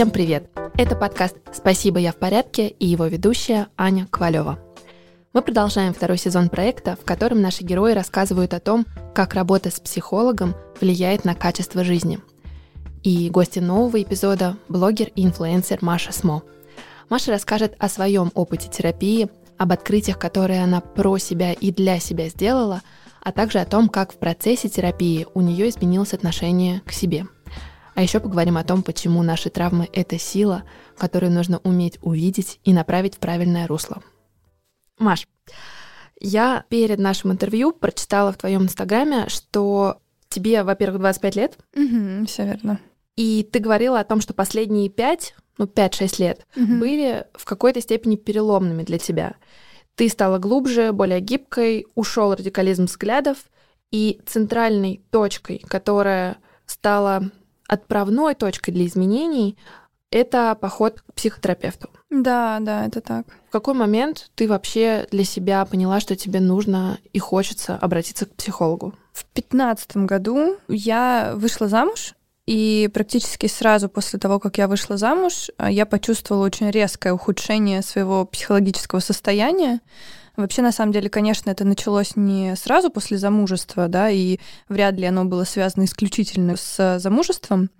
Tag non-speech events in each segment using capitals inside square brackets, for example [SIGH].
Всем привет! Это подкаст «Спасибо, я в порядке» и его ведущая Аня Ковалева. Мы продолжаем второй сезон проекта, в котором наши герои рассказывают о том, как работа с психологом влияет на качество жизни. И гости нового эпизода – блогер и инфлюенсер Маша Смо. Маша расскажет о своем опыте терапии, об открытиях, которые она про себя и для себя сделала, а также о том, как в процессе терапии у нее изменилось отношение к себе – а еще поговорим о том, почему наши травмы — это сила, которую нужно уметь увидеть и направить в правильное русло. Маш, я перед нашим интервью прочитала в твоем инстаграме, что тебе, во-первых, 25 лет. Угу, все верно. И ты говорила о том, что последние 5, ну 5-6 лет угу. были в какой-то степени переломными для тебя. Ты стала глубже, более гибкой, ушел радикализм взглядов, и центральной точкой, которая стала отправной точкой для изменений это поход к психотерапевту. Да, да, это так. В какой момент ты вообще для себя поняла, что тебе нужно и хочется обратиться к психологу? В пятнадцатом году я вышла замуж, и практически сразу после того, как я вышла замуж, я почувствовала очень резкое ухудшение своего психологического состояния. Вообще, на самом деле, конечно, это началось не сразу после замужества, да, и вряд ли оно было связано исключительно с замужеством.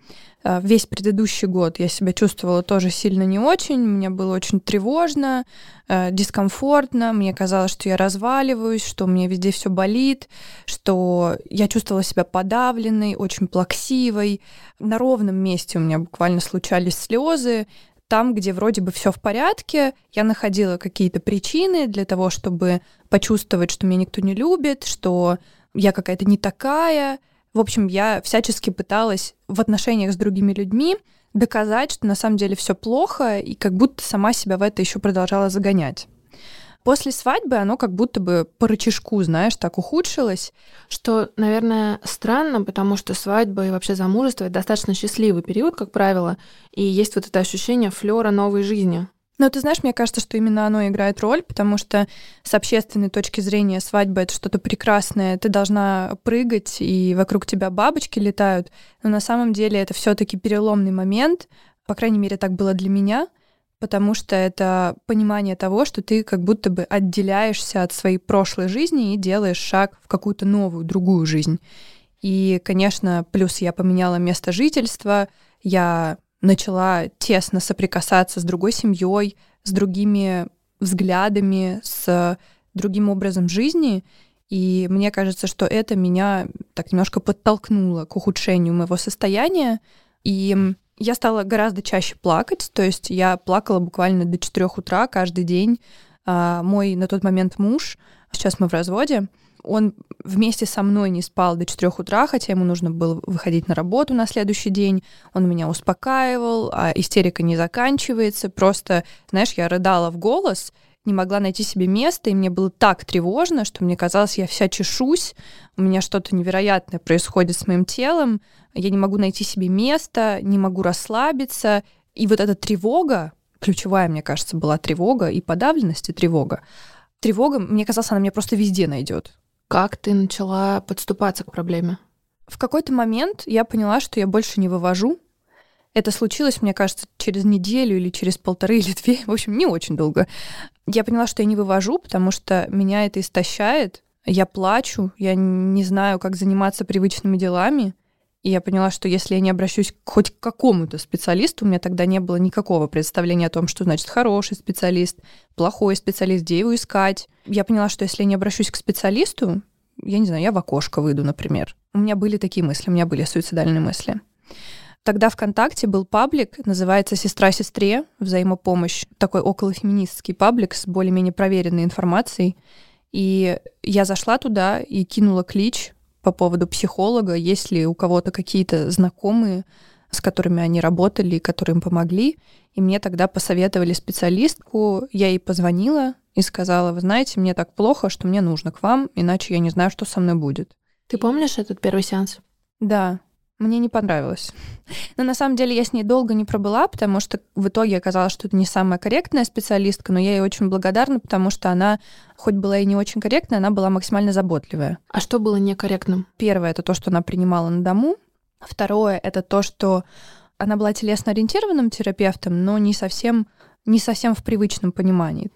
А, весь предыдущий год я себя чувствовала тоже сильно не очень, мне было очень тревожно, а, дискомфортно, мне казалось, что я разваливаюсь, что у меня везде все болит, что я чувствовала себя подавленной, очень плаксивой. На ровном месте у меня буквально случались слезы, там, где вроде бы все в порядке, я находила какие-то причины для того, чтобы почувствовать, что меня никто не любит, что я какая-то не такая. В общем, я всячески пыталась в отношениях с другими людьми доказать, что на самом деле все плохо, и как будто сама себя в это еще продолжала загонять. После свадьбы оно как будто бы по рычажку, знаешь, так ухудшилось. Что, наверное, странно, потому что свадьба и вообще замужество — это достаточно счастливый период, как правило, и есть вот это ощущение флера новой жизни. Но ты знаешь, мне кажется, что именно оно играет роль, потому что с общественной точки зрения свадьба это что-то прекрасное. Ты должна прыгать, и вокруг тебя бабочки летают. Но на самом деле это все-таки переломный момент. По крайней мере, так было для меня потому что это понимание того, что ты как будто бы отделяешься от своей прошлой жизни и делаешь шаг в какую-то новую, другую жизнь. И, конечно, плюс я поменяла место жительства, я начала тесно соприкасаться с другой семьей, с другими взглядами, с другим образом жизни. И мне кажется, что это меня так немножко подтолкнуло к ухудшению моего состояния. И я стала гораздо чаще плакать, то есть я плакала буквально до 4 утра каждый день. А, мой на тот момент муж, сейчас мы в разводе, он вместе со мной не спал до 4 утра, хотя ему нужно было выходить на работу на следующий день. Он меня успокаивал, а истерика не заканчивается. Просто, знаешь, я рыдала в голос, не могла найти себе места, и мне было так тревожно, что мне казалось, я вся чешусь, у меня что-то невероятное происходит с моим телом, я не могу найти себе места, не могу расслабиться. И вот эта тревога, ключевая, мне кажется, была тревога и подавленность, и тревога. Тревога, мне казалось, она меня просто везде найдет. Как ты начала подступаться к проблеме? В какой-то момент я поняла, что я больше не вывожу. Это случилось, мне кажется, через неделю или через полторы или две, в общем, не очень долго. Я поняла, что я не вывожу, потому что меня это истощает. Я плачу, я не знаю, как заниматься привычными делами. И я поняла, что если я не обращусь хоть к какому-то специалисту, у меня тогда не было никакого представления о том, что значит хороший специалист, плохой специалист, где его искать. Я поняла, что если я не обращусь к специалисту, я не знаю, я в окошко выйду, например. У меня были такие мысли, у меня были суицидальные мысли. Тогда ВКонтакте был паблик, называется «Сестра сестре. Взаимопомощь». Такой околофеминистский паблик с более-менее проверенной информацией. И я зашла туда и кинула клич по поводу психолога, есть ли у кого-то какие-то знакомые, с которыми они работали и которые им помогли. И мне тогда посоветовали специалистку, я ей позвонила и сказала, вы знаете, мне так плохо, что мне нужно к вам, иначе я не знаю, что со мной будет. Ты помнишь этот первый сеанс? Да, мне не понравилось. Но на самом деле я с ней долго не пробыла, потому что в итоге оказалось, что это не самая корректная специалистка, но я ей очень благодарна, потому что она, хоть была и не очень корректная, она была максимально заботливая. А что было некорректным? Первое — это то, что она принимала на дому. Второе — это то, что она была телесно-ориентированным терапевтом, но не совсем, не совсем в привычном понимании.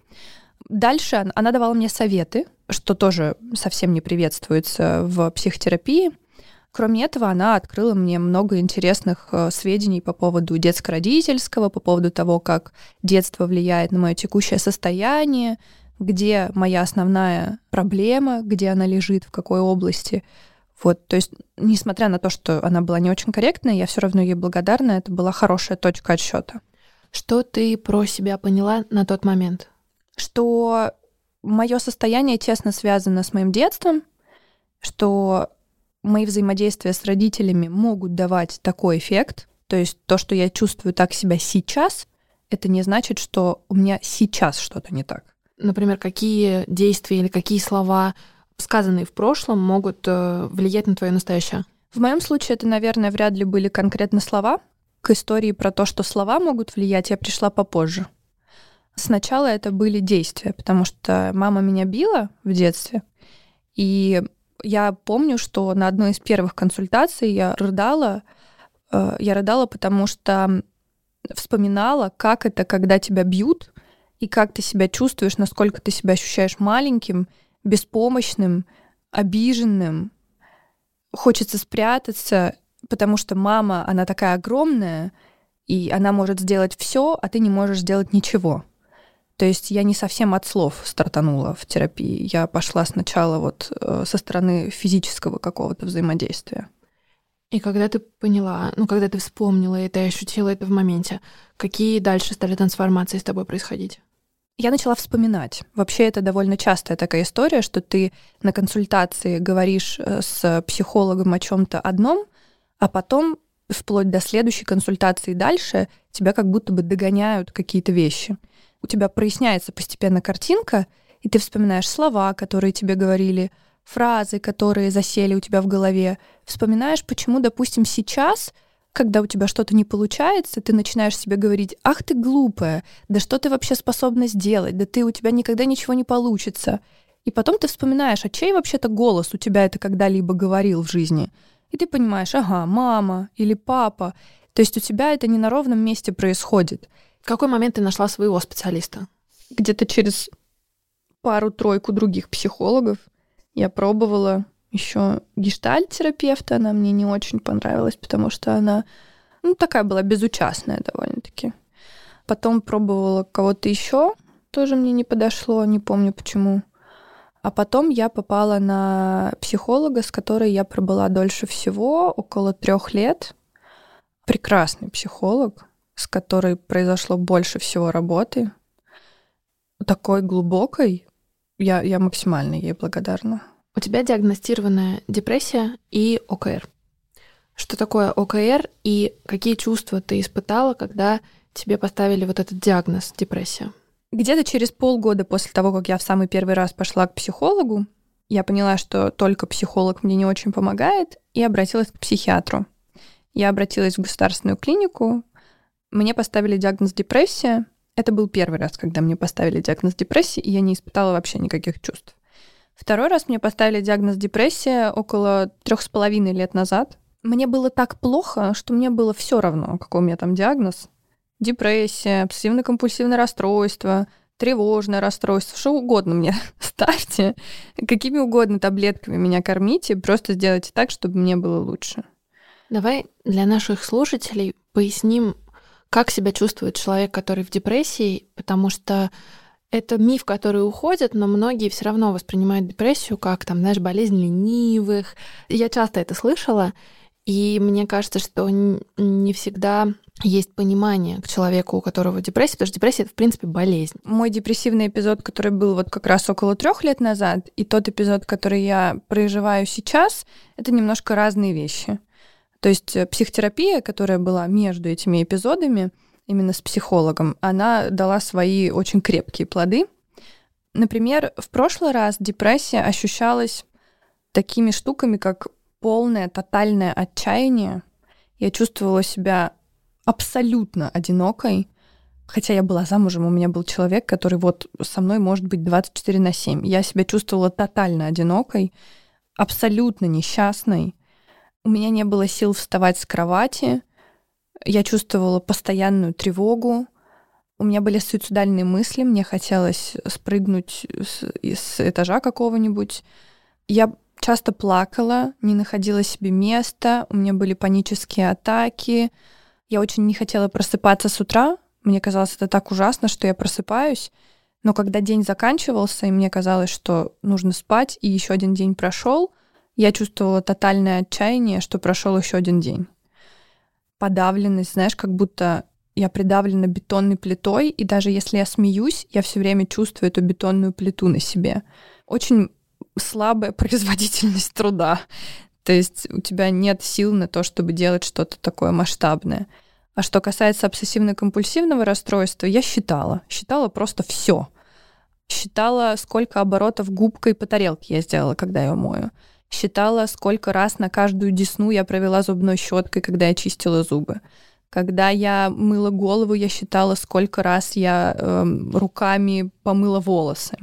Дальше она давала мне советы, что тоже совсем не приветствуется в психотерапии. Кроме этого, она открыла мне много интересных э, сведений по поводу детско-родительского, по поводу того, как детство влияет на мое текущее состояние, где моя основная проблема, где она лежит, в какой области. Вот, то есть, несмотря на то, что она была не очень корректная, я все равно ей благодарна, это была хорошая точка отсчета. Что ты про себя поняла на тот момент? Что мое состояние тесно связано с моим детством, что мои взаимодействия с родителями могут давать такой эффект. То есть то, что я чувствую так себя сейчас, это не значит, что у меня сейчас что-то не так. Например, какие действия или какие слова, сказанные в прошлом, могут э, влиять на твое настоящее? В моем случае это, наверное, вряд ли были конкретно слова. К истории про то, что слова могут влиять, я пришла попозже. Сначала это были действия, потому что мама меня била в детстве, и я помню, что на одной из первых консультаций я рыдала. Э, я рыдала, потому что вспоминала, как это, когда тебя бьют, и как ты себя чувствуешь, насколько ты себя ощущаешь маленьким, беспомощным, обиженным. Хочется спрятаться, потому что мама, она такая огромная, и она может сделать все, а ты не можешь сделать ничего. То есть я не совсем от слов стартанула в терапии. Я пошла сначала вот э, со стороны физического какого-то взаимодействия. И когда ты поняла, ну, когда ты вспомнила это и ощутила это в моменте, какие дальше стали трансформации с тобой происходить? Я начала вспоминать. Вообще это довольно частая такая история, что ты на консультации говоришь э, с психологом о чем-то одном, а потом вплоть до следующей консультации дальше тебя как будто бы догоняют какие-то вещи у тебя проясняется постепенно картинка, и ты вспоминаешь слова, которые тебе говорили, фразы, которые засели у тебя в голове. Вспоминаешь, почему, допустим, сейчас, когда у тебя что-то не получается, ты начинаешь себе говорить, ах ты глупая, да что ты вообще способна сделать, да ты у тебя никогда ничего не получится. И потом ты вспоминаешь, а чей вообще-то голос у тебя это когда-либо говорил в жизни? И ты понимаешь, ага, мама или папа. То есть у тебя это не на ровном месте происходит. В какой момент ты нашла своего специалиста? Где-то через пару-тройку других психологов я пробовала еще гештальт-терапевта, она мне не очень понравилась, потому что она ну, такая была безучастная довольно-таки. Потом пробовала кого-то еще, тоже мне не подошло, не помню почему. А потом я попала на психолога, с которой я пробыла дольше всего, около трех лет. Прекрасный психолог, с которой произошло больше всего работы, такой глубокой, я, я максимально ей благодарна. У тебя диагностированная депрессия и ОКР. Что такое ОКР и какие чувства ты испытала, когда тебе поставили вот этот диагноз депрессия? Где-то через полгода после того, как я в самый первый раз пошла к психологу, я поняла, что только психолог мне не очень помогает, и обратилась к психиатру. Я обратилась в государственную клинику, мне поставили диагноз депрессия. Это был первый раз, когда мне поставили диагноз депрессии, и я не испытала вообще никаких чувств. Второй раз мне поставили диагноз депрессия около трех с половиной лет назад. Мне было так плохо, что мне было все равно, какой у меня там диагноз. Депрессия, обсессивно-компульсивное расстройство, тревожное расстройство, что угодно мне [LAUGHS] ставьте, какими угодно таблетками меня кормите, просто сделайте так, чтобы мне было лучше. Давай для наших слушателей поясним, как себя чувствует человек, который в депрессии, потому что это миф, который уходит, но многие все равно воспринимают депрессию как, там, знаешь, болезнь ленивых. Я часто это слышала, и мне кажется, что не всегда есть понимание к человеку, у которого депрессия, потому что депрессия это, в принципе, болезнь. Мой депрессивный эпизод, который был вот как раз около трех лет назад, и тот эпизод, который я проживаю сейчас, это немножко разные вещи. То есть э, психотерапия, которая была между этими эпизодами, именно с психологом, она дала свои очень крепкие плоды. Например, в прошлый раз депрессия ощущалась такими штуками, как полное, тотальное отчаяние. Я чувствовала себя абсолютно одинокой, хотя я была замужем, у меня был человек, который вот со мной может быть 24 на 7. Я себя чувствовала тотально одинокой, абсолютно несчастной. У меня не было сил вставать с кровати. Я чувствовала постоянную тревогу. У меня были суицидальные мысли, мне хотелось спрыгнуть с, с этажа какого-нибудь. Я часто плакала, не находила себе места, у меня были панические атаки. Я очень не хотела просыпаться с утра. Мне казалось это так ужасно, что я просыпаюсь. Но когда день заканчивался, и мне казалось, что нужно спать, и еще один день прошел, я чувствовала тотальное отчаяние, что прошел еще один день. Подавленность, знаешь, как будто я придавлена бетонной плитой, и даже если я смеюсь, я все время чувствую эту бетонную плиту на себе. Очень слабая [LAUGHS] производительность труда. То есть у тебя нет сил на то, чтобы делать что-то такое масштабное. А что касается обсессивно-компульсивного расстройства, я считала. Считала просто все. Считала, сколько оборотов губкой по тарелке я сделала, когда я мою. Считала, сколько раз на каждую десну я провела зубной щеткой, когда я чистила зубы. Когда я мыла голову, я считала, сколько раз я э, руками помыла волосы.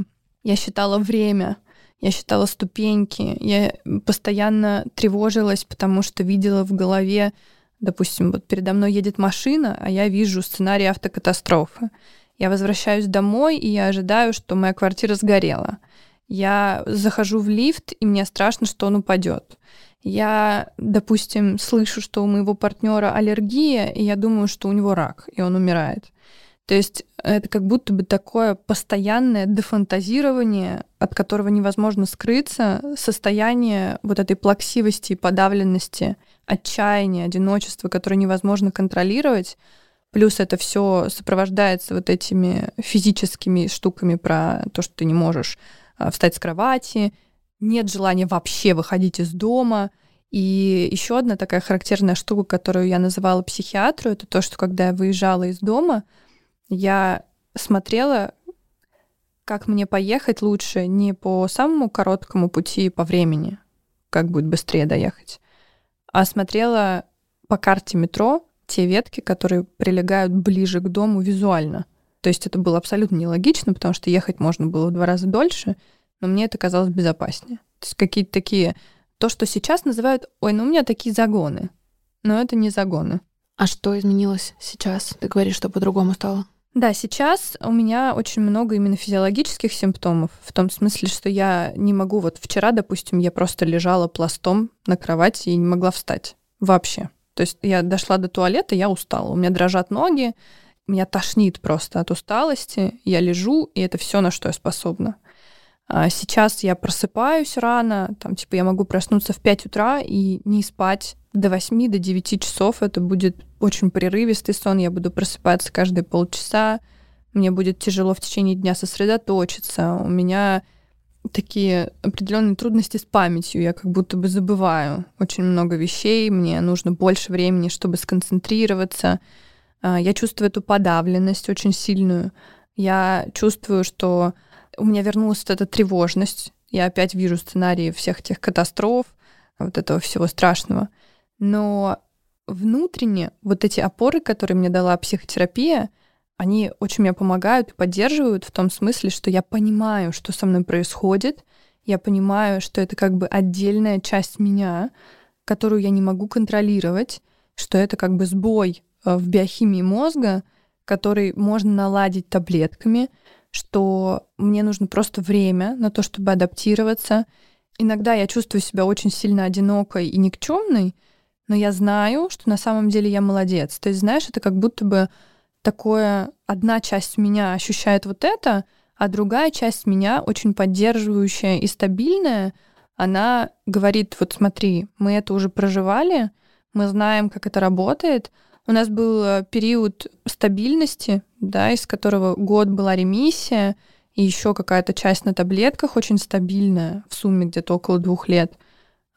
Я считала время, я считала ступеньки, я постоянно тревожилась, потому что видела в голове, допустим, вот передо мной едет машина, а я вижу сценарий автокатастрофы. Я возвращаюсь домой, и я ожидаю, что моя квартира сгорела. Я захожу в лифт, и мне страшно, что он упадет. Я, допустим, слышу, что у моего партнера аллергия, и я думаю, что у него рак, и он умирает. То есть это как будто бы такое постоянное дефантазирование, от которого невозможно скрыться, состояние вот этой плаксивости и подавленности, отчаяния, одиночества, которое невозможно контролировать. Плюс это все сопровождается вот этими физическими штуками про то, что ты не можешь встать с кровати, нет желания вообще выходить из дома. И еще одна такая характерная штука, которую я называла психиатру, это то, что когда я выезжала из дома, я смотрела, как мне поехать лучше не по самому короткому пути по времени, как будет быстрее доехать, а смотрела по карте метро те ветки, которые прилегают ближе к дому визуально. То есть это было абсолютно нелогично, потому что ехать можно было в два раза дольше, но мне это казалось безопаснее. То есть какие-то такие... То, что сейчас называют, ой, ну у меня такие загоны. Но это не загоны. А что изменилось сейчас? Ты говоришь, что по-другому стало? Да, сейчас у меня очень много именно физиологических симптомов, в том смысле, что я не могу, вот вчера, допустим, я просто лежала пластом на кровати и не могла встать вообще. То есть я дошла до туалета, я устала, у меня дрожат ноги, меня тошнит просто от усталости, я лежу, и это все, на что я способна. А сейчас я просыпаюсь рано, там, типа, я могу проснуться в 5 утра и не спать до 8, до 9 часов. Это будет очень прерывистый сон, я буду просыпаться каждые полчаса, мне будет тяжело в течение дня сосредоточиться, у меня такие определенные трудности с памятью, я как будто бы забываю очень много вещей, мне нужно больше времени, чтобы сконцентрироваться. А, я чувствую эту подавленность очень сильную. Я чувствую, что у меня вернулась вот эта тревожность. Я опять вижу сценарии всех тех катастроф, вот этого всего страшного. Но внутренне вот эти опоры, которые мне дала психотерапия, они очень мне помогают и поддерживают в том смысле, что я понимаю, что со мной происходит, я понимаю, что это как бы отдельная часть меня, которую я не могу контролировать, что это как бы сбой э, в биохимии мозга, который можно наладить таблетками, что мне нужно просто время на то, чтобы адаптироваться. Иногда я чувствую себя очень сильно одинокой и никчемной, но я знаю, что на самом деле я молодец. То есть, знаешь, это как будто бы такое, одна часть меня ощущает вот это, а другая часть меня, очень поддерживающая и стабильная, она говорит, вот смотри, мы это уже проживали, мы знаем, как это работает, у нас был э, период стабильности, да, из которого год была ремиссия, и еще какая-то часть на таблетках очень стабильная, в сумме где-то около двух лет.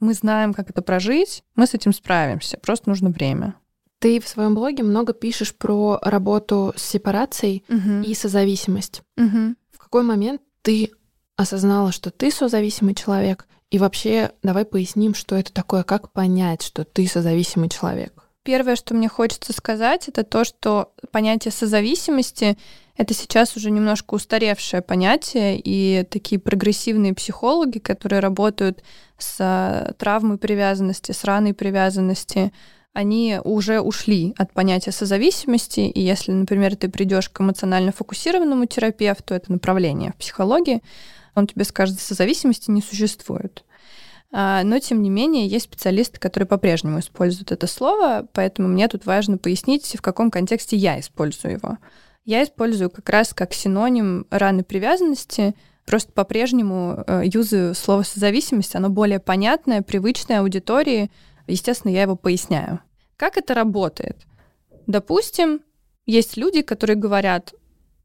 Мы знаем, как это прожить, мы с этим справимся, просто нужно время. Ты в своем блоге много пишешь про работу с сепарацией угу. и созависимость. Угу. В какой момент ты осознала, что ты созависимый человек? И вообще, давай поясним, что это такое, как понять, что ты созависимый человек. Первое, что мне хочется сказать, это то, что понятие созависимости — это сейчас уже немножко устаревшее понятие, и такие прогрессивные психологи, которые работают с травмой привязанности, с раной привязанности, они уже ушли от понятия созависимости, и если, например, ты придешь к эмоционально фокусированному терапевту, это направление в психологии, он тебе скажет, созависимости не существует. А, но, тем не менее, есть специалисты, которые по-прежнему используют это слово, поэтому мне тут важно пояснить, в каком контексте я использую его. Я использую как раз как синоним раны привязанности, просто по-прежнему э, юзаю слово созависимость, оно более понятное, привычное аудитории, естественно, я его поясняю. Как это работает? Допустим, есть люди, которые говорят,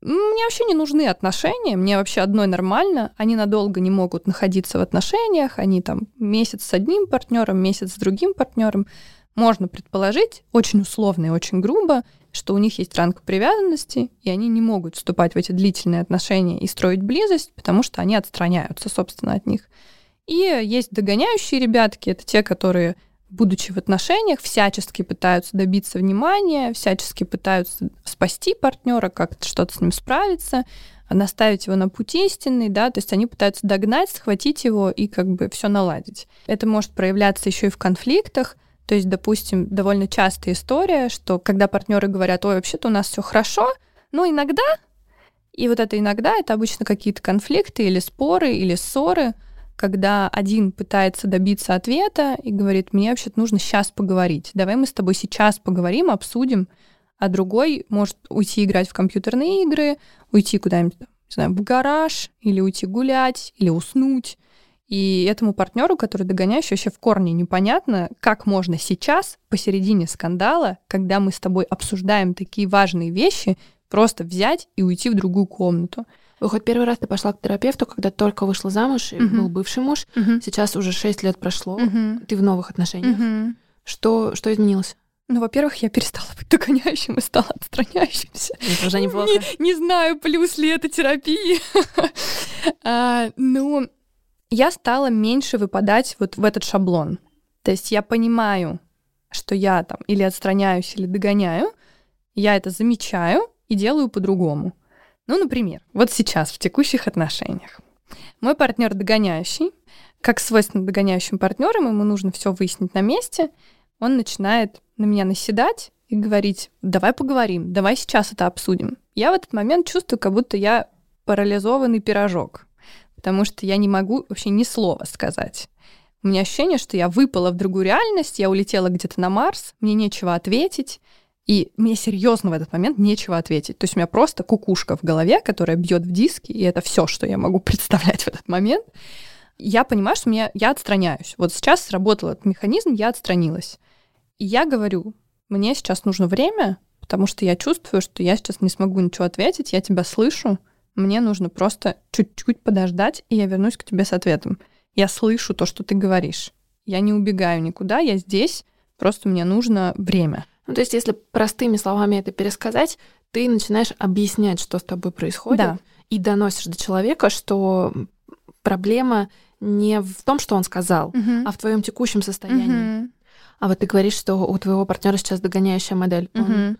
мне вообще не нужны отношения, мне вообще одной нормально, они надолго не могут находиться в отношениях, они там месяц с одним партнером, месяц с другим партнером. Можно предположить, очень условно и очень грубо, что у них есть ранг привязанности, и они не могут вступать в эти длительные отношения и строить близость, потому что они отстраняются, собственно, от них. И есть догоняющие ребятки, это те, которые будучи в отношениях, всячески пытаются добиться внимания, всячески пытаются спасти партнера, как-то что-то с ним справиться, наставить его на путь истинный, да, то есть они пытаются догнать, схватить его и как бы все наладить. Это может проявляться еще и в конфликтах, то есть, допустим, довольно частая история, что когда партнеры говорят, ой, вообще-то у нас все хорошо, но иногда, и вот это иногда, это обычно какие-то конфликты или споры, или ссоры, когда один пытается добиться ответа и говорит, мне вообще-то нужно сейчас поговорить, давай мы с тобой сейчас поговорим, обсудим, а другой может уйти играть в компьютерные игры, уйти куда-нибудь, не знаю, в гараж, или уйти гулять, или уснуть. И этому партнеру, который догоняющий, вообще в корне непонятно, как можно сейчас, посередине скандала, когда мы с тобой обсуждаем такие важные вещи, просто взять и уйти в другую комнату. Вы хоть первый раз ты пошла к терапевту, когда только вышла замуж, и uh-huh. был бывший муж. Uh-huh. Сейчас уже 6 лет прошло, uh-huh. ты в новых отношениях. Uh-huh. Что, что изменилось? Ну, во-первых, я перестала быть догоняющим и стала отстраняющимся. Это уже неплохо. Не, не знаю, плюс ли это терапии. [LAUGHS] а, ну, я стала меньше выпадать вот в этот шаблон. То есть я понимаю, что я там или отстраняюсь, или догоняю, я это замечаю и делаю по-другому. Ну, например, вот сейчас в текущих отношениях. Мой партнер догоняющий, как свойственно догоняющим партнерам, ему нужно все выяснить на месте, он начинает на меня наседать и говорить, давай поговорим, давай сейчас это обсудим. Я в этот момент чувствую, как будто я парализованный пирожок, потому что я не могу вообще ни слова сказать. У меня ощущение, что я выпала в другую реальность, я улетела где-то на Марс, мне нечего ответить, и мне серьезно в этот момент нечего ответить. То есть у меня просто кукушка в голове, которая бьет в диски, и это все, что я могу [LAUGHS] представлять в этот момент. Я понимаю, что меня, я отстраняюсь. Вот сейчас сработал этот механизм, я отстранилась. И я говорю, мне сейчас нужно время, потому что я чувствую, что я сейчас не смогу ничего ответить, я тебя слышу, мне нужно просто чуть-чуть подождать, и я вернусь к тебе с ответом. Я слышу то, что ты говоришь. Я не убегаю никуда, я здесь, просто мне нужно время. Ну, то есть, если простыми словами это пересказать, ты начинаешь объяснять, что с тобой происходит, да. и доносишь до человека, что проблема не в том, что он сказал, угу. а в твоем текущем состоянии. Угу. А вот ты говоришь, что у твоего партнера сейчас догоняющая модель. Угу. Он...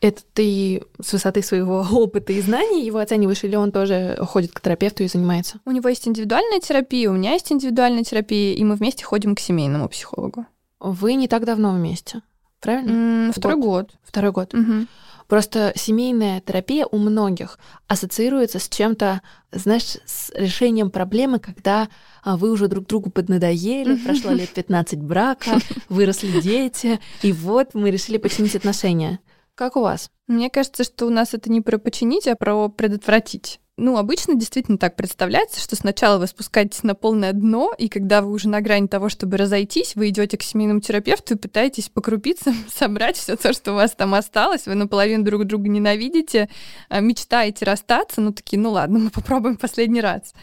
Это ты с высоты своего [LAUGHS] опыта и знаний его оцениваешь, или он тоже ходит к терапевту и занимается? У него есть индивидуальная терапия, у меня есть индивидуальная терапия, и мы вместе ходим к семейному психологу. Вы не так давно вместе правильно? Mm, второй год. год. Второй год. Угу. Просто семейная терапия у многих ассоциируется с чем-то, знаешь, с решением проблемы, когда а, вы уже друг другу поднадоели, прошло лет 15 брака, [LAUGHS] выросли дети, и вот мы решили починить отношения. Как у вас? Мне кажется, что у нас это не про починить, а про предотвратить. Ну, обычно действительно так представляется, что сначала вы спускаетесь на полное дно, и когда вы уже на грани того, чтобы разойтись, вы идете к семейному терапевту и пытаетесь по крупицам [LAUGHS] собрать все то, что у вас там осталось. Вы наполовину друг друга ненавидите, а, мечтаете расстаться, ну такие, ну ладно, мы попробуем последний раз.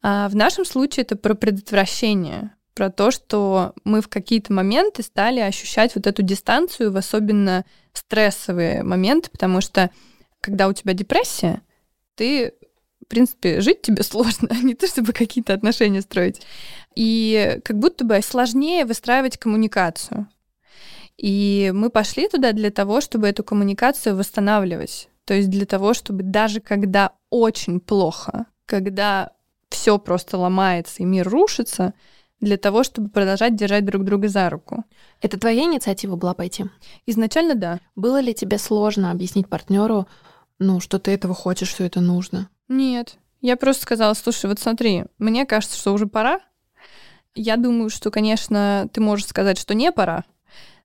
А в нашем случае это про предотвращение, про то, что мы в какие-то моменты стали ощущать вот эту дистанцию, в особенно стрессовые моменты, потому что когда у тебя депрессия, ты в принципе, жить тебе [LAUGHS] сложно, а не то, чтобы какие-то отношения строить. И как будто бы сложнее выстраивать коммуникацию. И мы пошли туда для того, чтобы эту коммуникацию восстанавливать. То есть для того, чтобы даже когда очень плохо, когда все просто ломается и мир рушится, для того, чтобы продолжать держать друг друга за руку. Это твоя инициатива была пойти? Изначально да. Было ли тебе сложно объяснить партнеру, ну, что ты этого хочешь, что это нужно? Нет. Я просто сказала, слушай, вот смотри, мне кажется, что уже пора. Я думаю, что, конечно, ты можешь сказать, что не пора,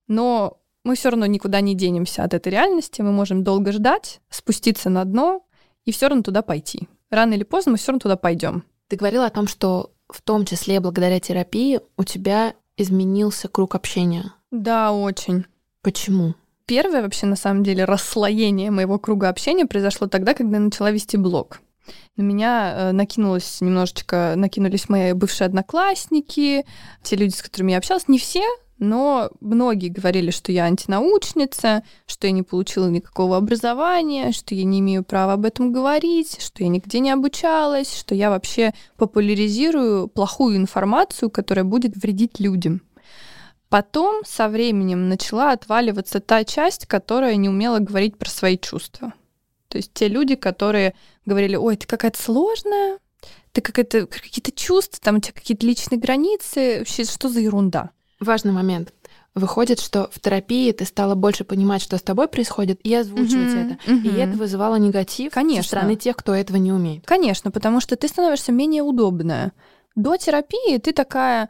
но мы все равно никуда не денемся от этой реальности. Мы можем долго ждать, спуститься на дно и все равно туда пойти. Рано или поздно мы все равно туда пойдем. Ты говорила о том, что в том числе благодаря терапии у тебя изменился круг общения. Да, очень. Почему? Первое вообще, на самом деле, расслоение моего круга общения произошло тогда, когда я начала вести блог. На меня э, накинулось немножечко, накинулись мои бывшие одноклассники, те люди, с которыми я общалась, не все, но многие говорили, что я антинаучница, что я не получила никакого образования, что я не имею права об этом говорить, что я нигде не обучалась, что я вообще популяризирую плохую информацию, которая будет вредить людям. Потом со временем начала отваливаться та часть, которая не умела говорить про свои чувства. То есть те люди, которые говорили, ой, ты какая-то сложная, ты какая-то какие-то чувства, там у тебя какие-то личные границы, вообще что за ерунда? Важный момент. Выходит, что в терапии ты стала больше понимать, что с тобой происходит, и озвучивать mm-hmm, это. Mm-hmm. И это вызывало негатив Конечно. со стороны тех, кто этого не умеет. Конечно, потому что ты становишься менее удобная. До терапии ты такая,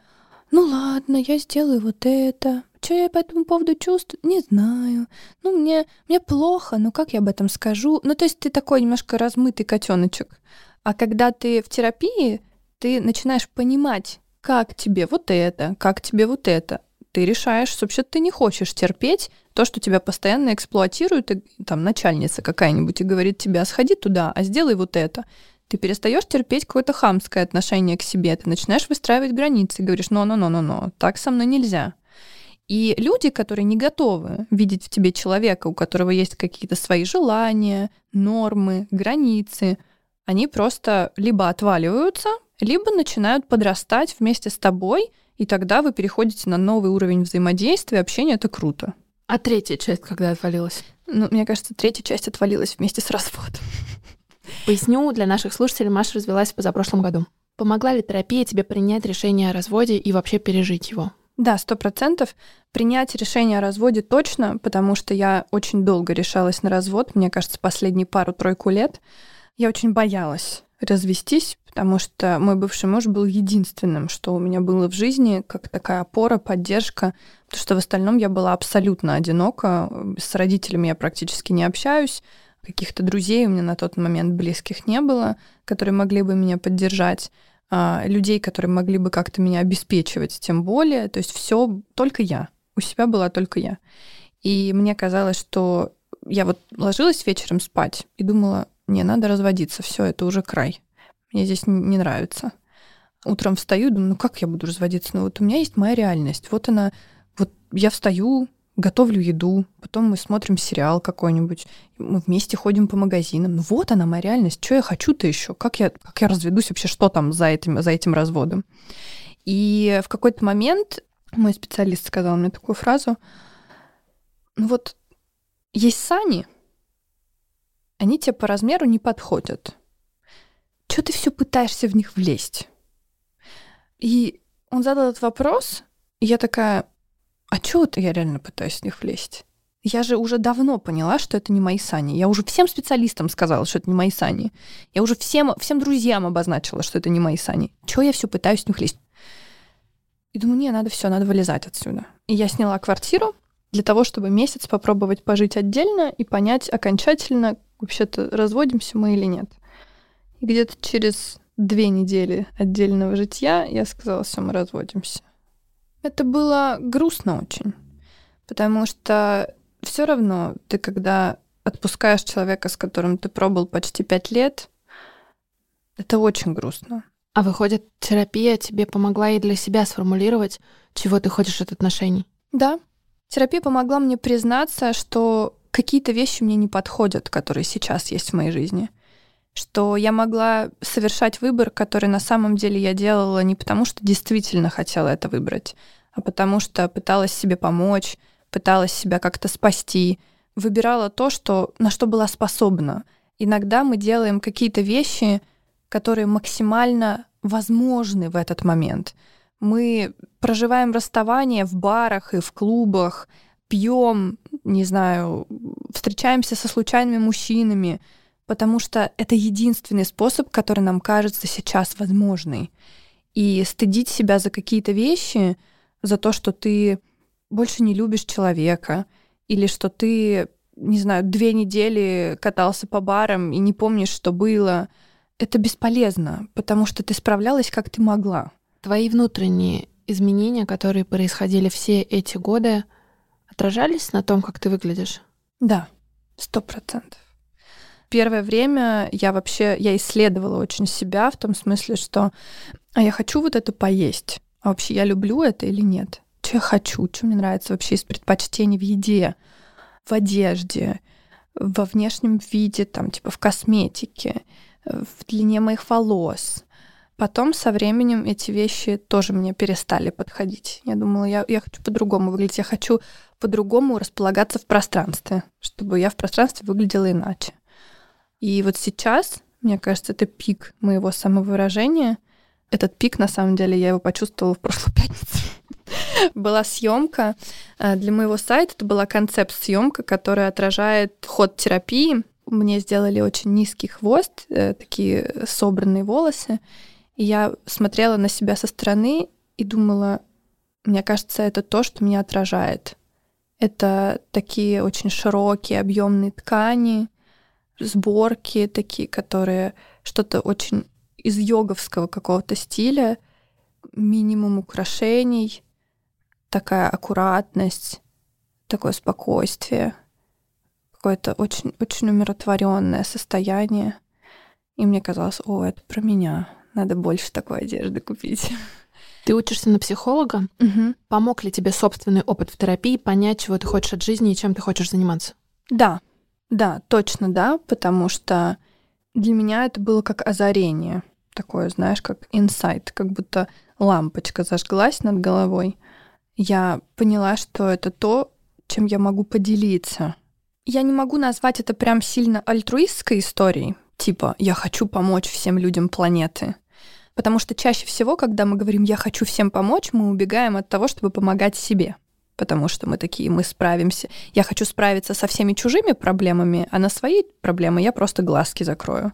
ну ладно, я сделаю вот это. Что я по этому поводу чувствую? Не знаю. Ну, мне, мне плохо, но как я об этом скажу? Ну, то есть ты такой немножко размытый котеночек. А когда ты в терапии, ты начинаешь понимать, как тебе вот это, как тебе вот это. Ты решаешь, что вообще ты не хочешь терпеть то, что тебя постоянно эксплуатирует, и, там начальница какая-нибудь и говорит тебе, а сходи туда, а сделай вот это. Ты перестаешь терпеть какое-то хамское отношение к себе, ты начинаешь выстраивать границы, говоришь, но-но-но-но-но, так со мной нельзя. И люди, которые не готовы видеть в тебе человека, у которого есть какие-то свои желания, нормы, границы, они просто либо отваливаются, либо начинают подрастать вместе с тобой, и тогда вы переходите на новый уровень взаимодействия, общения, это круто. А третья часть когда отвалилась? Ну, мне кажется, третья часть отвалилась вместе с разводом. Поясню, для наших слушателей Маша развелась в позапрошлом году. Помогла ли терапия тебе принять решение о разводе и вообще пережить его? Да, сто процентов. Принять решение о разводе точно, потому что я очень долго решалась на развод, мне кажется, последние пару-тройку лет. Я очень боялась развестись, потому что мой бывший муж был единственным, что у меня было в жизни, как такая опора, поддержка, потому что в остальном я была абсолютно одинока, с родителями я практически не общаюсь, каких-то друзей у меня на тот момент близких не было, которые могли бы меня поддержать, а, людей, которые могли бы как-то меня обеспечивать, тем более, то есть все только я, у себя была только я. И мне казалось, что я вот ложилась вечером спать и думала, не, надо разводиться, все, это уже край. Мне здесь не нравится. Утром встаю, думаю, ну как я буду разводиться? Ну вот у меня есть моя реальность. Вот она, вот я встаю, готовлю еду, потом мы смотрим сериал какой-нибудь, мы вместе ходим по магазинам. Ну вот она моя реальность. Что я хочу-то еще? Как я, как я разведусь вообще? Что там за этим, за этим разводом? И в какой-то момент мой специалист сказал мне такую фразу. Ну вот есть сани, они тебе по размеру не подходят. Чего ты все пытаешься в них влезть? И он задал этот вопрос, и я такая, а чего ты я реально пытаюсь в них влезть? Я же уже давно поняла, что это не мои сани. Я уже всем специалистам сказала, что это не мои сани. Я уже всем, всем друзьям обозначила, что это не мои сани. Чего я все пытаюсь в них лезть? И думаю, не, надо все, надо вылезать отсюда. И я сняла квартиру для того, чтобы месяц попробовать пожить отдельно и понять окончательно, вообще-то разводимся мы или нет. И где-то через две недели отдельного житья я сказала, все, мы разводимся. Это было грустно очень, потому что все равно ты, когда отпускаешь человека, с которым ты пробыл почти пять лет, это очень грустно. А выходит, терапия тебе помогла и для себя сформулировать, чего ты хочешь от отношений? Да. Терапия помогла мне признаться, что какие-то вещи мне не подходят, которые сейчас есть в моей жизни. Что я могла совершать выбор, который на самом деле я делала не потому, что действительно хотела это выбрать, а потому что пыталась себе помочь, пыталась себя как-то спасти, выбирала то, что, на что была способна. Иногда мы делаем какие-то вещи, которые максимально возможны в этот момент. Мы проживаем расставание в барах и в клубах, пьем, не знаю, встречаемся со случайными мужчинами, потому что это единственный способ, который нам кажется сейчас возможный. И стыдить себя за какие-то вещи, за то, что ты больше не любишь человека, или что ты, не знаю, две недели катался по барам и не помнишь, что было, это бесполезно, потому что ты справлялась, как ты могла. Твои внутренние изменения, которые происходили все эти годы, отражались на том, как ты выглядишь? Да, сто процентов. Первое время я вообще, я исследовала очень себя в том смысле, что а я хочу вот это поесть, а вообще я люблю это или нет? Что я хочу, что мне нравится вообще из предпочтений в еде, в одежде, во внешнем виде, там, типа в косметике, в длине моих волос, Потом со временем эти вещи тоже мне перестали подходить. Я думала, я, я хочу по-другому выглядеть, я хочу по-другому располагаться в пространстве, чтобы я в пространстве выглядела иначе. И вот сейчас, мне кажется, это пик моего самовыражения. Этот пик, на самом деле, я его почувствовала в прошлую [LAUGHS] пятницу. была съемка э, для моего сайта. Это была концепт-съемка, которая отражает ход терапии. Мне сделали очень низкий хвост, э, такие собранные волосы. И я смотрела на себя со стороны и думала, мне кажется, это то, что меня отражает. Это такие очень широкие, объемные ткани, сборки такие, которые что-то очень из йоговского какого-то стиля, минимум украшений, такая аккуратность, такое спокойствие, какое-то очень, очень умиротворенное состояние. И мне казалось, о, это про меня, надо больше такой одежды купить. Ты учишься на психолога. Угу. Помог ли тебе собственный опыт в терапии понять, чего ты хочешь от жизни и чем ты хочешь заниматься? Да, да, точно да, потому что для меня это было как озарение. Такое, знаешь, как инсайт, как будто лампочка зажглась над головой. Я поняла, что это то, чем я могу поделиться. Я не могу назвать это прям сильно альтруистской историей, типа «я хочу помочь всем людям планеты», Потому что чаще всего, когда мы говорим «я хочу всем помочь», мы убегаем от того, чтобы помогать себе. Потому что мы такие, мы справимся. Я хочу справиться со всеми чужими проблемами, а на свои проблемы я просто глазки закрою.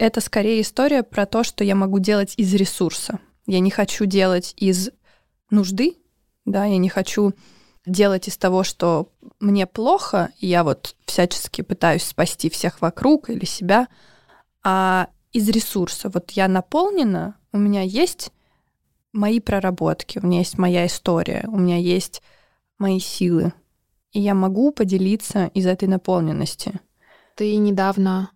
Это скорее история про то, что я могу делать из ресурса. Я не хочу делать из нужды, да, я не хочу делать из того, что мне плохо, и я вот всячески пытаюсь спасти всех вокруг или себя, а из ресурса. Вот я наполнена, у меня есть мои проработки, у меня есть моя история, у меня есть мои силы. И я могу поделиться из этой наполненности. Ты недавно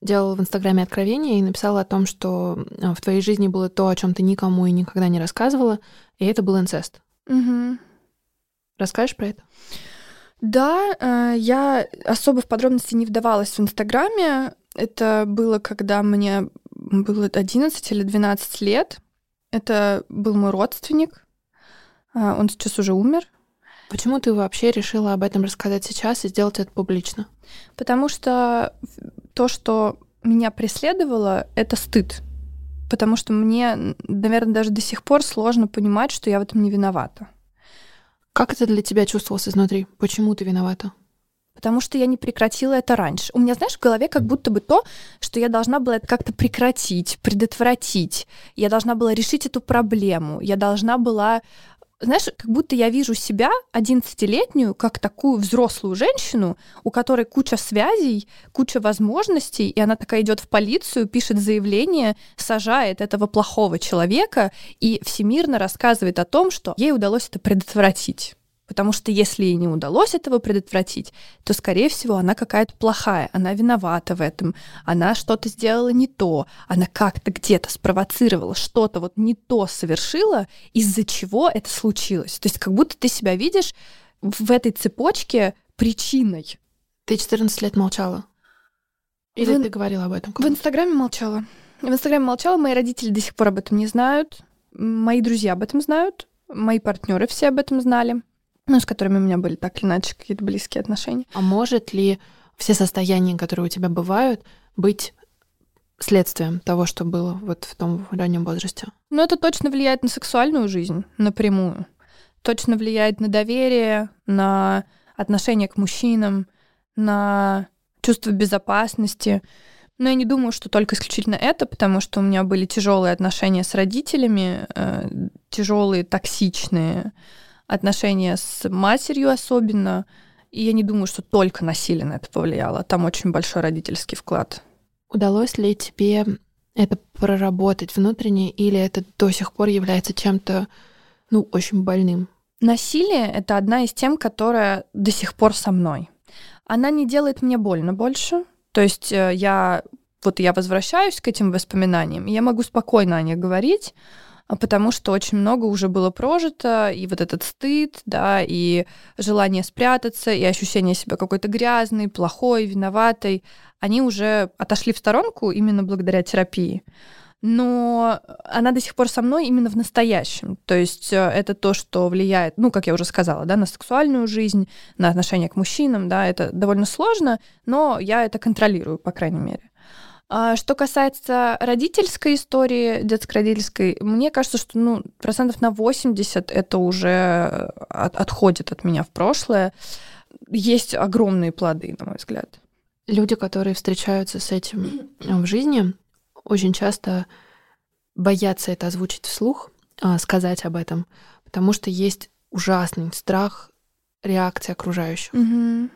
делала в Инстаграме откровение и написала о том, что а, в твоей жизни было то, о чем ты никому и никогда не рассказывала, и это был инцест. Угу. Расскажешь про это? Да, э, я особо в подробности не вдавалась в Инстаграме. Это было, когда мне было 11 или 12 лет. Это был мой родственник. А, он сейчас уже умер. Почему ты вообще решила об этом рассказать сейчас и сделать это публично? Потому что то, что меня преследовало, это стыд. Потому что мне, наверное, даже до сих пор сложно понимать, что я в этом не виновата. Как это для тебя чувствовалось изнутри? Почему ты виновата? потому что я не прекратила это раньше. У меня, знаешь, в голове как будто бы то, что я должна была это как-то прекратить, предотвратить. Я должна была решить эту проблему. Я должна была знаешь, как будто я вижу себя, 11-летнюю, как такую взрослую женщину, у которой куча связей, куча возможностей, и она такая идет в полицию, пишет заявление, сажает этого плохого человека и всемирно рассказывает о том, что ей удалось это предотвратить. Потому что если ей не удалось этого предотвратить, то, скорее всего, она какая-то плохая, она виновата в этом, она что-то сделала не то, она как-то где-то спровоцировала, что-то вот не то совершила, из-за чего это случилось. То есть как будто ты себя видишь в этой цепочке причиной. Ты 14 лет молчала? Или в... ты говорила об этом? В Инстаграме молчала. В Инстаграме молчала, мои родители до сих пор об этом не знают, мои друзья об этом знают, мои партнеры все об этом знали ну, с которыми у меня были так или иначе какие-то близкие отношения. А может ли все состояния, которые у тебя бывают, быть следствием того, что было вот в том раннем возрасте? Ну, это точно влияет на сексуальную жизнь напрямую. Точно влияет на доверие, на отношение к мужчинам, на чувство безопасности. Но я не думаю, что только исключительно это, потому что у меня были тяжелые отношения с родителями, э, тяжелые, токсичные отношения с матерью особенно. И я не думаю, что только насилие на это повлияло. Там очень большой родительский вклад. Удалось ли тебе это проработать внутренне, или это до сих пор является чем-то, ну, очень больным? Насилие — это одна из тем, которая до сих пор со мной. Она не делает мне больно больше. То есть э, я вот я возвращаюсь к этим воспоминаниям, и я могу спокойно о них говорить, потому что очень много уже было прожито, и вот этот стыд, да, и желание спрятаться, и ощущение себя какой-то грязной, плохой, виноватой, они уже отошли в сторонку именно благодаря терапии. Но она до сих пор со мной именно в настоящем. То есть э, это то, что влияет, ну, как я уже сказала, да, на сексуальную жизнь, на отношение к мужчинам, да, это довольно сложно, но я это контролирую, по крайней мере. А что касается родительской истории, детско-родительской, мне кажется, что ну, процентов на 80 это уже от, отходит от меня в прошлое. Есть огромные плоды, на мой взгляд. Люди, которые встречаются с этим в жизни, очень часто боятся это озвучить вслух, а, сказать об этом, потому что есть ужасный страх реакции окружающих. Угу.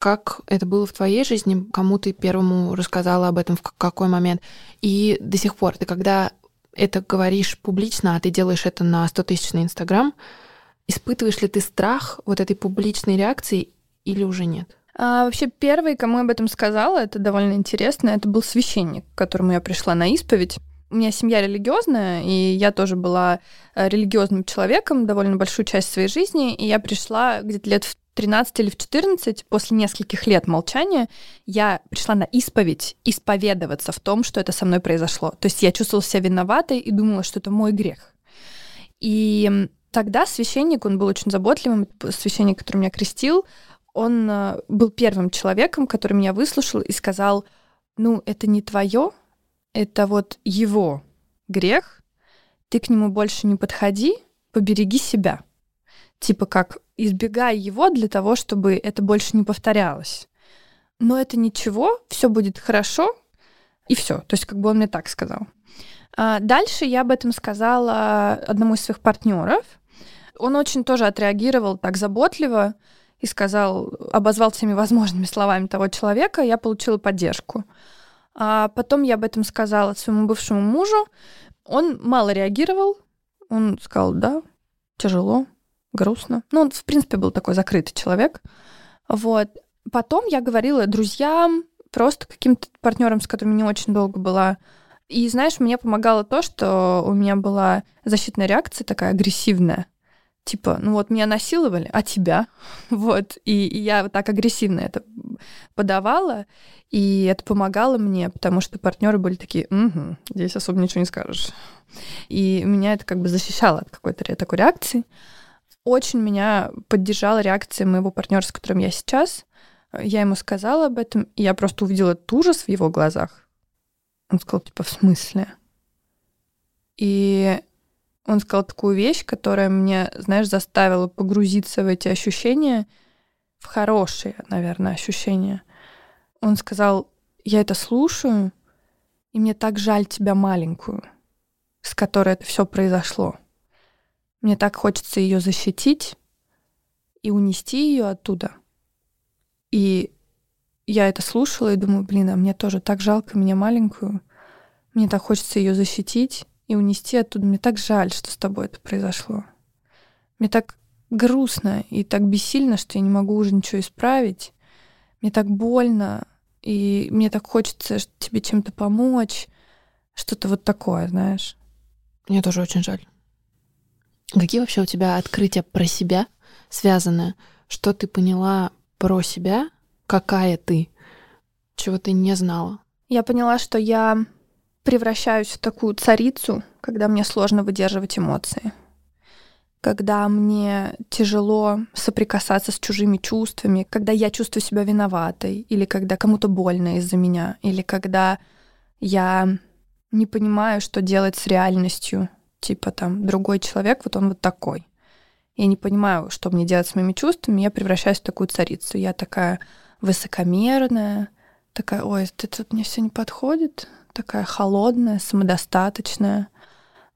Как это было в твоей жизни? Кому ты первому рассказала об этом, в какой момент? И до сих пор, ты когда это говоришь публично, а ты делаешь это на 100 тысяч на Инстаграм, испытываешь ли ты страх вот этой публичной реакции или уже нет? А, вообще, первый, кому я об этом сказала, это довольно интересно, это был священник, к которому я пришла на исповедь. У меня семья религиозная, и я тоже была э, религиозным человеком довольно большую часть своей жизни, и я пришла где-то лет в 13 или в 14, после нескольких лет молчания, я пришла на исповедь, исповедоваться в том, что это со мной произошло. То есть я чувствовала себя виноватой и думала, что это мой грех. И тогда священник, он был очень заботливым, священник, который меня крестил, он э, был первым человеком, который меня выслушал и сказал, ну, это не твое, это вот его грех, ты к нему больше не подходи, побереги себя. Типа как избегай его для того, чтобы это больше не повторялось. Но это ничего, все будет хорошо, и все. То есть, как бы он мне так сказал. А дальше я об этом сказала одному из своих партнеров. Он очень тоже отреагировал так заботливо и сказал, обозвал всеми возможными словами того человека, я получила поддержку. А потом я об этом сказала своему бывшему мужу. Он мало реагировал. Он сказал, да, тяжело, грустно. Ну, он, в принципе, был такой закрытый человек. Вот. Потом я говорила друзьям, просто каким-то партнерам, с которыми не очень долго была. И, знаешь, мне помогало то, что у меня была защитная реакция такая агрессивная. Типа, ну вот меня насиловали, а тебя? [LAUGHS] Вот. И, и я вот так агрессивно это подавала, и это помогало мне, потому что партнеры были такие, угу, здесь особо ничего не скажешь. И меня это как бы защищало от какой-то такой реакции. Очень меня поддержала реакция моего партнера, с которым я сейчас. Я ему сказала об этом, и я просто увидела этот ужас в его глазах. Он сказал, типа, в смысле? И он сказал такую вещь, которая мне, знаешь, заставила погрузиться в эти ощущения, в хорошие, наверное, ощущения. Он сказал, я это слушаю, и мне так жаль тебя маленькую, с которой это все произошло. Мне так хочется ее защитить и унести ее оттуда. И я это слушала и думаю, блин, а мне тоже так жалко меня маленькую. Мне так хочется ее защитить и унести оттуда. Мне так жаль, что с тобой это произошло. Мне так грустно и так бессильно, что я не могу уже ничего исправить. Мне так больно, и мне так хочется тебе чем-то помочь. Что-то вот такое, знаешь. Мне тоже очень жаль. Какие вообще у тебя открытия про себя связаны? Что ты поняла про себя? Какая ты? Чего ты не знала? Я поняла, что я превращаюсь в такую царицу, когда мне сложно выдерживать эмоции. Когда мне тяжело соприкасаться с чужими чувствами, когда я чувствую себя виноватой, или когда кому-то больно из-за меня, или когда Я не понимаю, что делать с реальностью. Типа там другой человек, вот он вот такой. Я не понимаю, что мне делать с моими чувствами. Я превращаюсь в такую царицу. Я такая высокомерная, такая, ой, ты тут мне все не подходит, такая холодная, самодостаточная.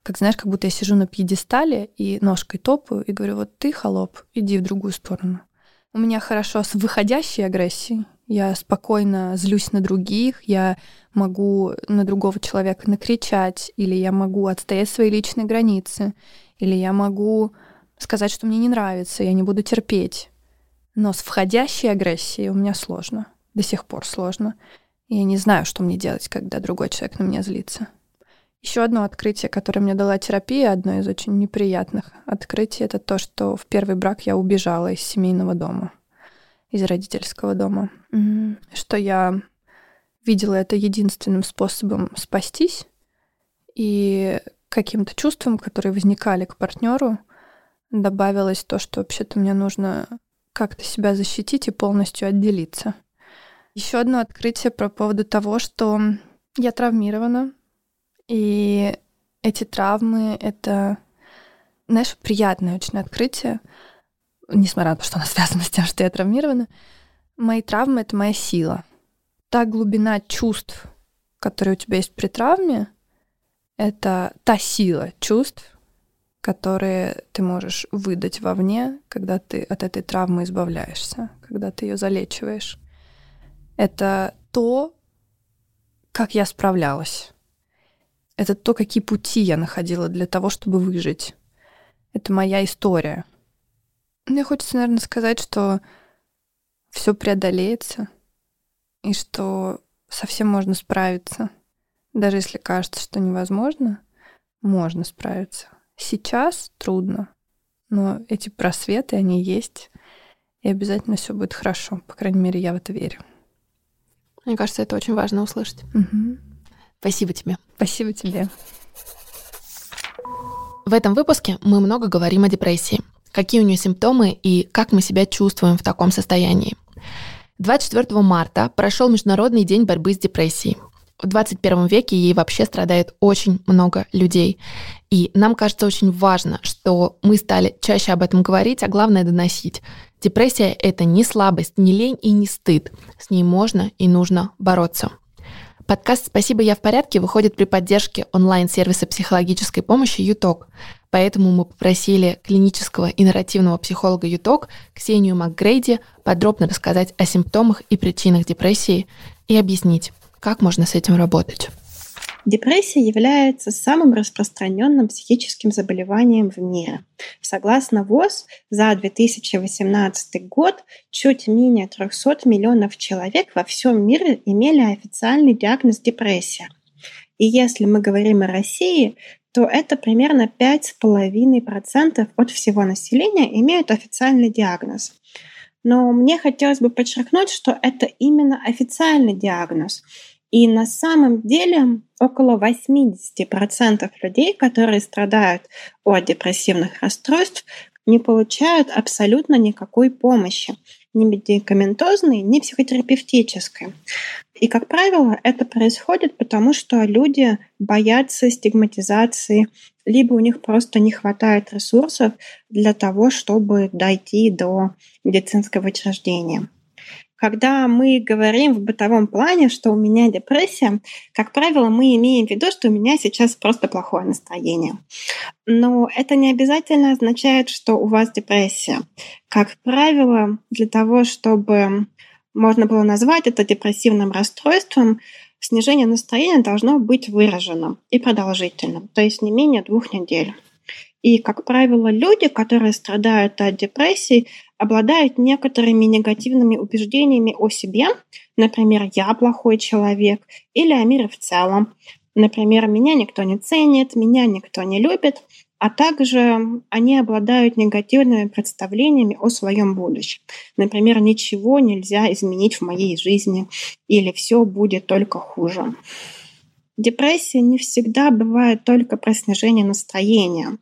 Как знаешь, как будто я сижу на пьедестале и ножкой топаю и говорю, вот ты, холоп, иди в другую сторону. У меня хорошо с выходящей агрессией. Я спокойно злюсь на других, я могу на другого человека накричать, или я могу отстоять свои личные границы, или я могу сказать, что мне не нравится, я не буду терпеть. Но с входящей агрессией у меня сложно до сих пор сложно. Я не знаю, что мне делать, когда другой человек на меня злится. Еще одно открытие, которое мне дала терапия, одно из очень неприятных открытий, это то, что в первый брак я убежала из семейного дома, из родительского дома. Что я видела это единственным способом спастись, и каким-то чувством, которые возникали к партнеру, добавилось то, что вообще-то мне нужно как-то себя защитить и полностью отделиться. Еще одно открытие по поводу того, что я травмирована, и эти травмы — это, знаешь, приятное очень открытие, несмотря на то, что оно связано с тем, что я травмирована. Мои травмы — это моя сила. Та глубина чувств, которые у тебя есть при травме, это та сила чувств, которые ты можешь выдать вовне, когда ты от этой травмы избавляешься, когда ты ее залечиваешь это то, как я справлялась. Это то, какие пути я находила для того, чтобы выжить. Это моя история. Мне хочется, наверное, сказать, что все преодолеется, и что совсем можно справиться. Даже если кажется, что невозможно, можно справиться. Сейчас трудно, но эти просветы, они есть, и обязательно все будет хорошо. По крайней мере, я в это верю. Мне кажется, это очень важно услышать. Угу. Спасибо тебе. Спасибо тебе. В этом выпуске мы много говорим о депрессии. Какие у нее симптомы и как мы себя чувствуем в таком состоянии. 24 марта прошел Международный день борьбы с депрессией. В 21 веке ей вообще страдает очень много людей. И нам кажется очень важно, что мы стали чаще об этом говорить, а главное доносить. Депрессия — это не слабость, не лень и не стыд. С ней можно и нужно бороться. Подкаст «Спасибо, я в порядке» выходит при поддержке онлайн-сервиса психологической помощи «Юток». Поэтому мы попросили клинического и нарративного психолога «Юток» Ксению МакГрейди подробно рассказать о симптомах и причинах депрессии и объяснить, как можно с этим работать. Депрессия является самым распространенным психическим заболеванием в мире. Согласно ВОЗ, за 2018 год чуть менее 300 миллионов человек во всем мире имели официальный диагноз депрессия. И если мы говорим о России, то это примерно 5,5% от всего населения имеют официальный диагноз. Но мне хотелось бы подчеркнуть, что это именно официальный диагноз. И на самом деле около 80% людей, которые страдают от депрессивных расстройств, не получают абсолютно никакой помощи, ни медикаментозной, ни психотерапевтической. И, как правило, это происходит потому, что люди боятся стигматизации, либо у них просто не хватает ресурсов для того, чтобы дойти до медицинского учреждения. Когда мы говорим в бытовом плане, что у меня депрессия, как правило, мы имеем в виду, что у меня сейчас просто плохое настроение. Но это не обязательно означает, что у вас депрессия. Как правило, для того, чтобы можно было назвать это депрессивным расстройством, снижение настроения должно быть выраженным и продолжительным, то есть не менее двух недель. И, как правило, люди, которые страдают от депрессии, обладают некоторыми негативными убеждениями о себе, например, «я плохой человек» или о мире в целом. Например, «меня никто не ценит», «меня никто не любит», а также они обладают негативными представлениями о своем будущем. Например, «ничего нельзя изменить в моей жизни» или «все будет только хуже». Депрессия не всегда бывает только про снижение настроения,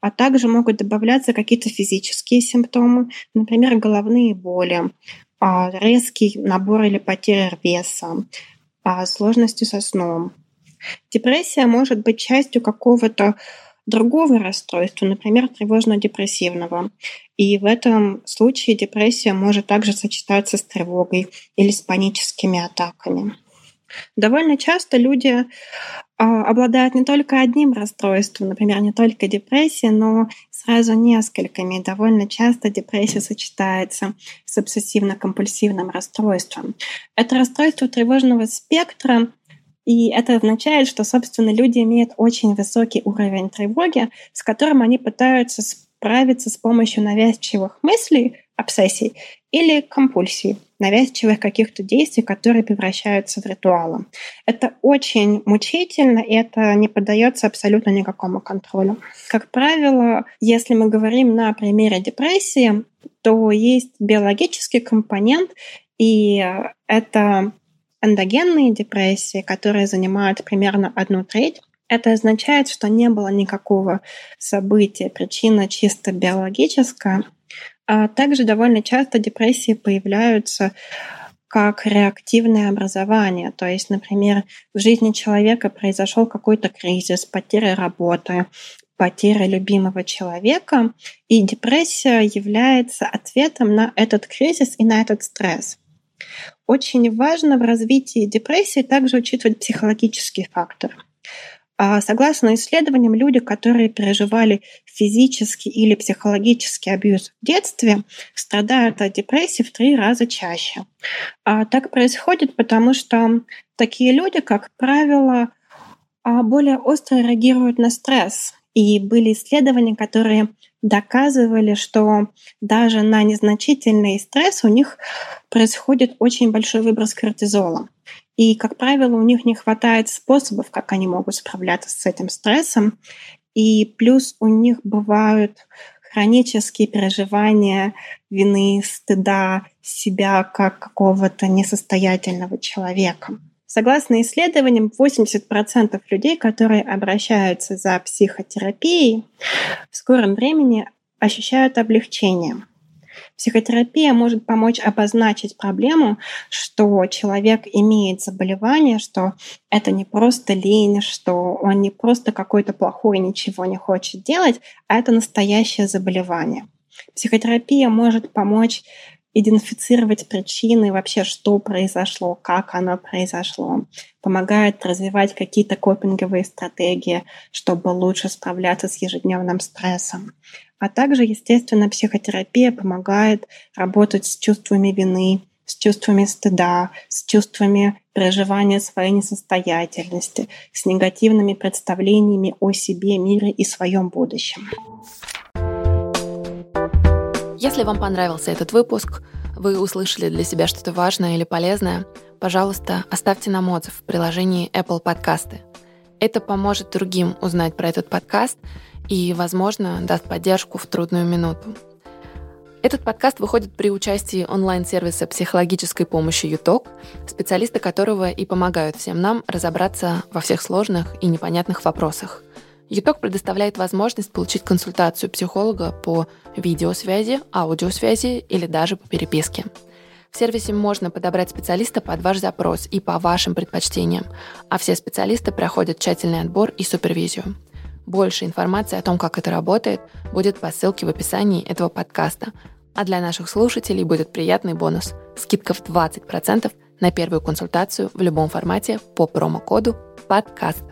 а также могут добавляться какие-то физические симптомы, например, головные боли, а, резкий набор или потеря веса, а, сложности со сном, Депрессия может быть частью какого-то другого расстройства, например, тревожно-депрессивного. И в этом случае депрессия может также сочетаться с тревогой или с паническими атаками. Довольно часто люди а, обладают не только одним расстройством, например, не только депрессией, но сразу несколькими. Довольно часто депрессия сочетается с обсессивно-компульсивным расстройством. Это расстройство тревожного спектра, и это означает, что, собственно, люди имеют очень высокий уровень тревоги, с которым они пытаются справиться с помощью навязчивых мыслей, обсессий или компульсий, навязчивых каких-то действий, которые превращаются в ритуалы. Это очень мучительно, и это не поддается абсолютно никакому контролю. Как правило, если мы говорим на примере депрессии, то есть биологический компонент, и это эндогенные депрессии, которые занимают примерно одну треть. Это означает, что не было никакого события, причина чисто биологическая, а также довольно часто депрессии появляются как реактивное образование. То есть, например, в жизни человека произошел какой-то кризис, потеря работы, потеря любимого человека, и депрессия является ответом на этот кризис и на этот стресс. Очень важно в развитии депрессии также учитывать психологический фактор – согласно исследованиям, люди, которые переживали физический или психологический абьюз в детстве, страдают от депрессии в три раза чаще. А так происходит, потому что такие люди, как правило, а, более остро реагируют на стресс. И были исследования, которые доказывали, что даже на незначительный стресс у них происходит очень большой выброс кортизола. И, как правило, у них не хватает способов, как они могут справляться с этим стрессом. И плюс у них бывают хронические переживания вины, стыда себя как какого-то несостоятельного человека. Согласно исследованиям, 80% людей, которые обращаются за психотерапией, в скором времени ощущают облегчение. Психотерапия может помочь обозначить проблему, что человек имеет заболевание, что это не просто лень, что он не просто какой-то плохой, ничего не хочет делать, а это настоящее заболевание. Психотерапия может помочь идентифицировать причины, вообще, что произошло, как оно произошло. Помогает развивать какие-то копинговые стратегии, чтобы лучше справляться с ежедневным стрессом. А также, естественно, психотерапия помогает работать с чувствами вины, с чувствами стыда, с чувствами переживания своей несостоятельности, с негативными представлениями о себе, мире и своем будущем. Если вам понравился этот выпуск, вы услышали для себя что-то важное или полезное, пожалуйста, оставьте нам отзыв в приложении Apple Podcasts. Это поможет другим узнать про этот подкаст и, возможно, даст поддержку в трудную минуту. Этот подкаст выходит при участии онлайн-сервиса психологической помощи ЮТОК, специалисты которого и помогают всем нам разобраться во всех сложных и непонятных вопросах – ЮТОК предоставляет возможность получить консультацию психолога по видеосвязи, аудиосвязи или даже по переписке. В сервисе можно подобрать специалиста под ваш запрос и по вашим предпочтениям, а все специалисты проходят тщательный отбор и супервизию. Больше информации о том, как это работает, будет по ссылке в описании этого подкаста. А для наших слушателей будет приятный бонус – скидка в 20% на первую консультацию в любом формате по промокоду «Подкаст».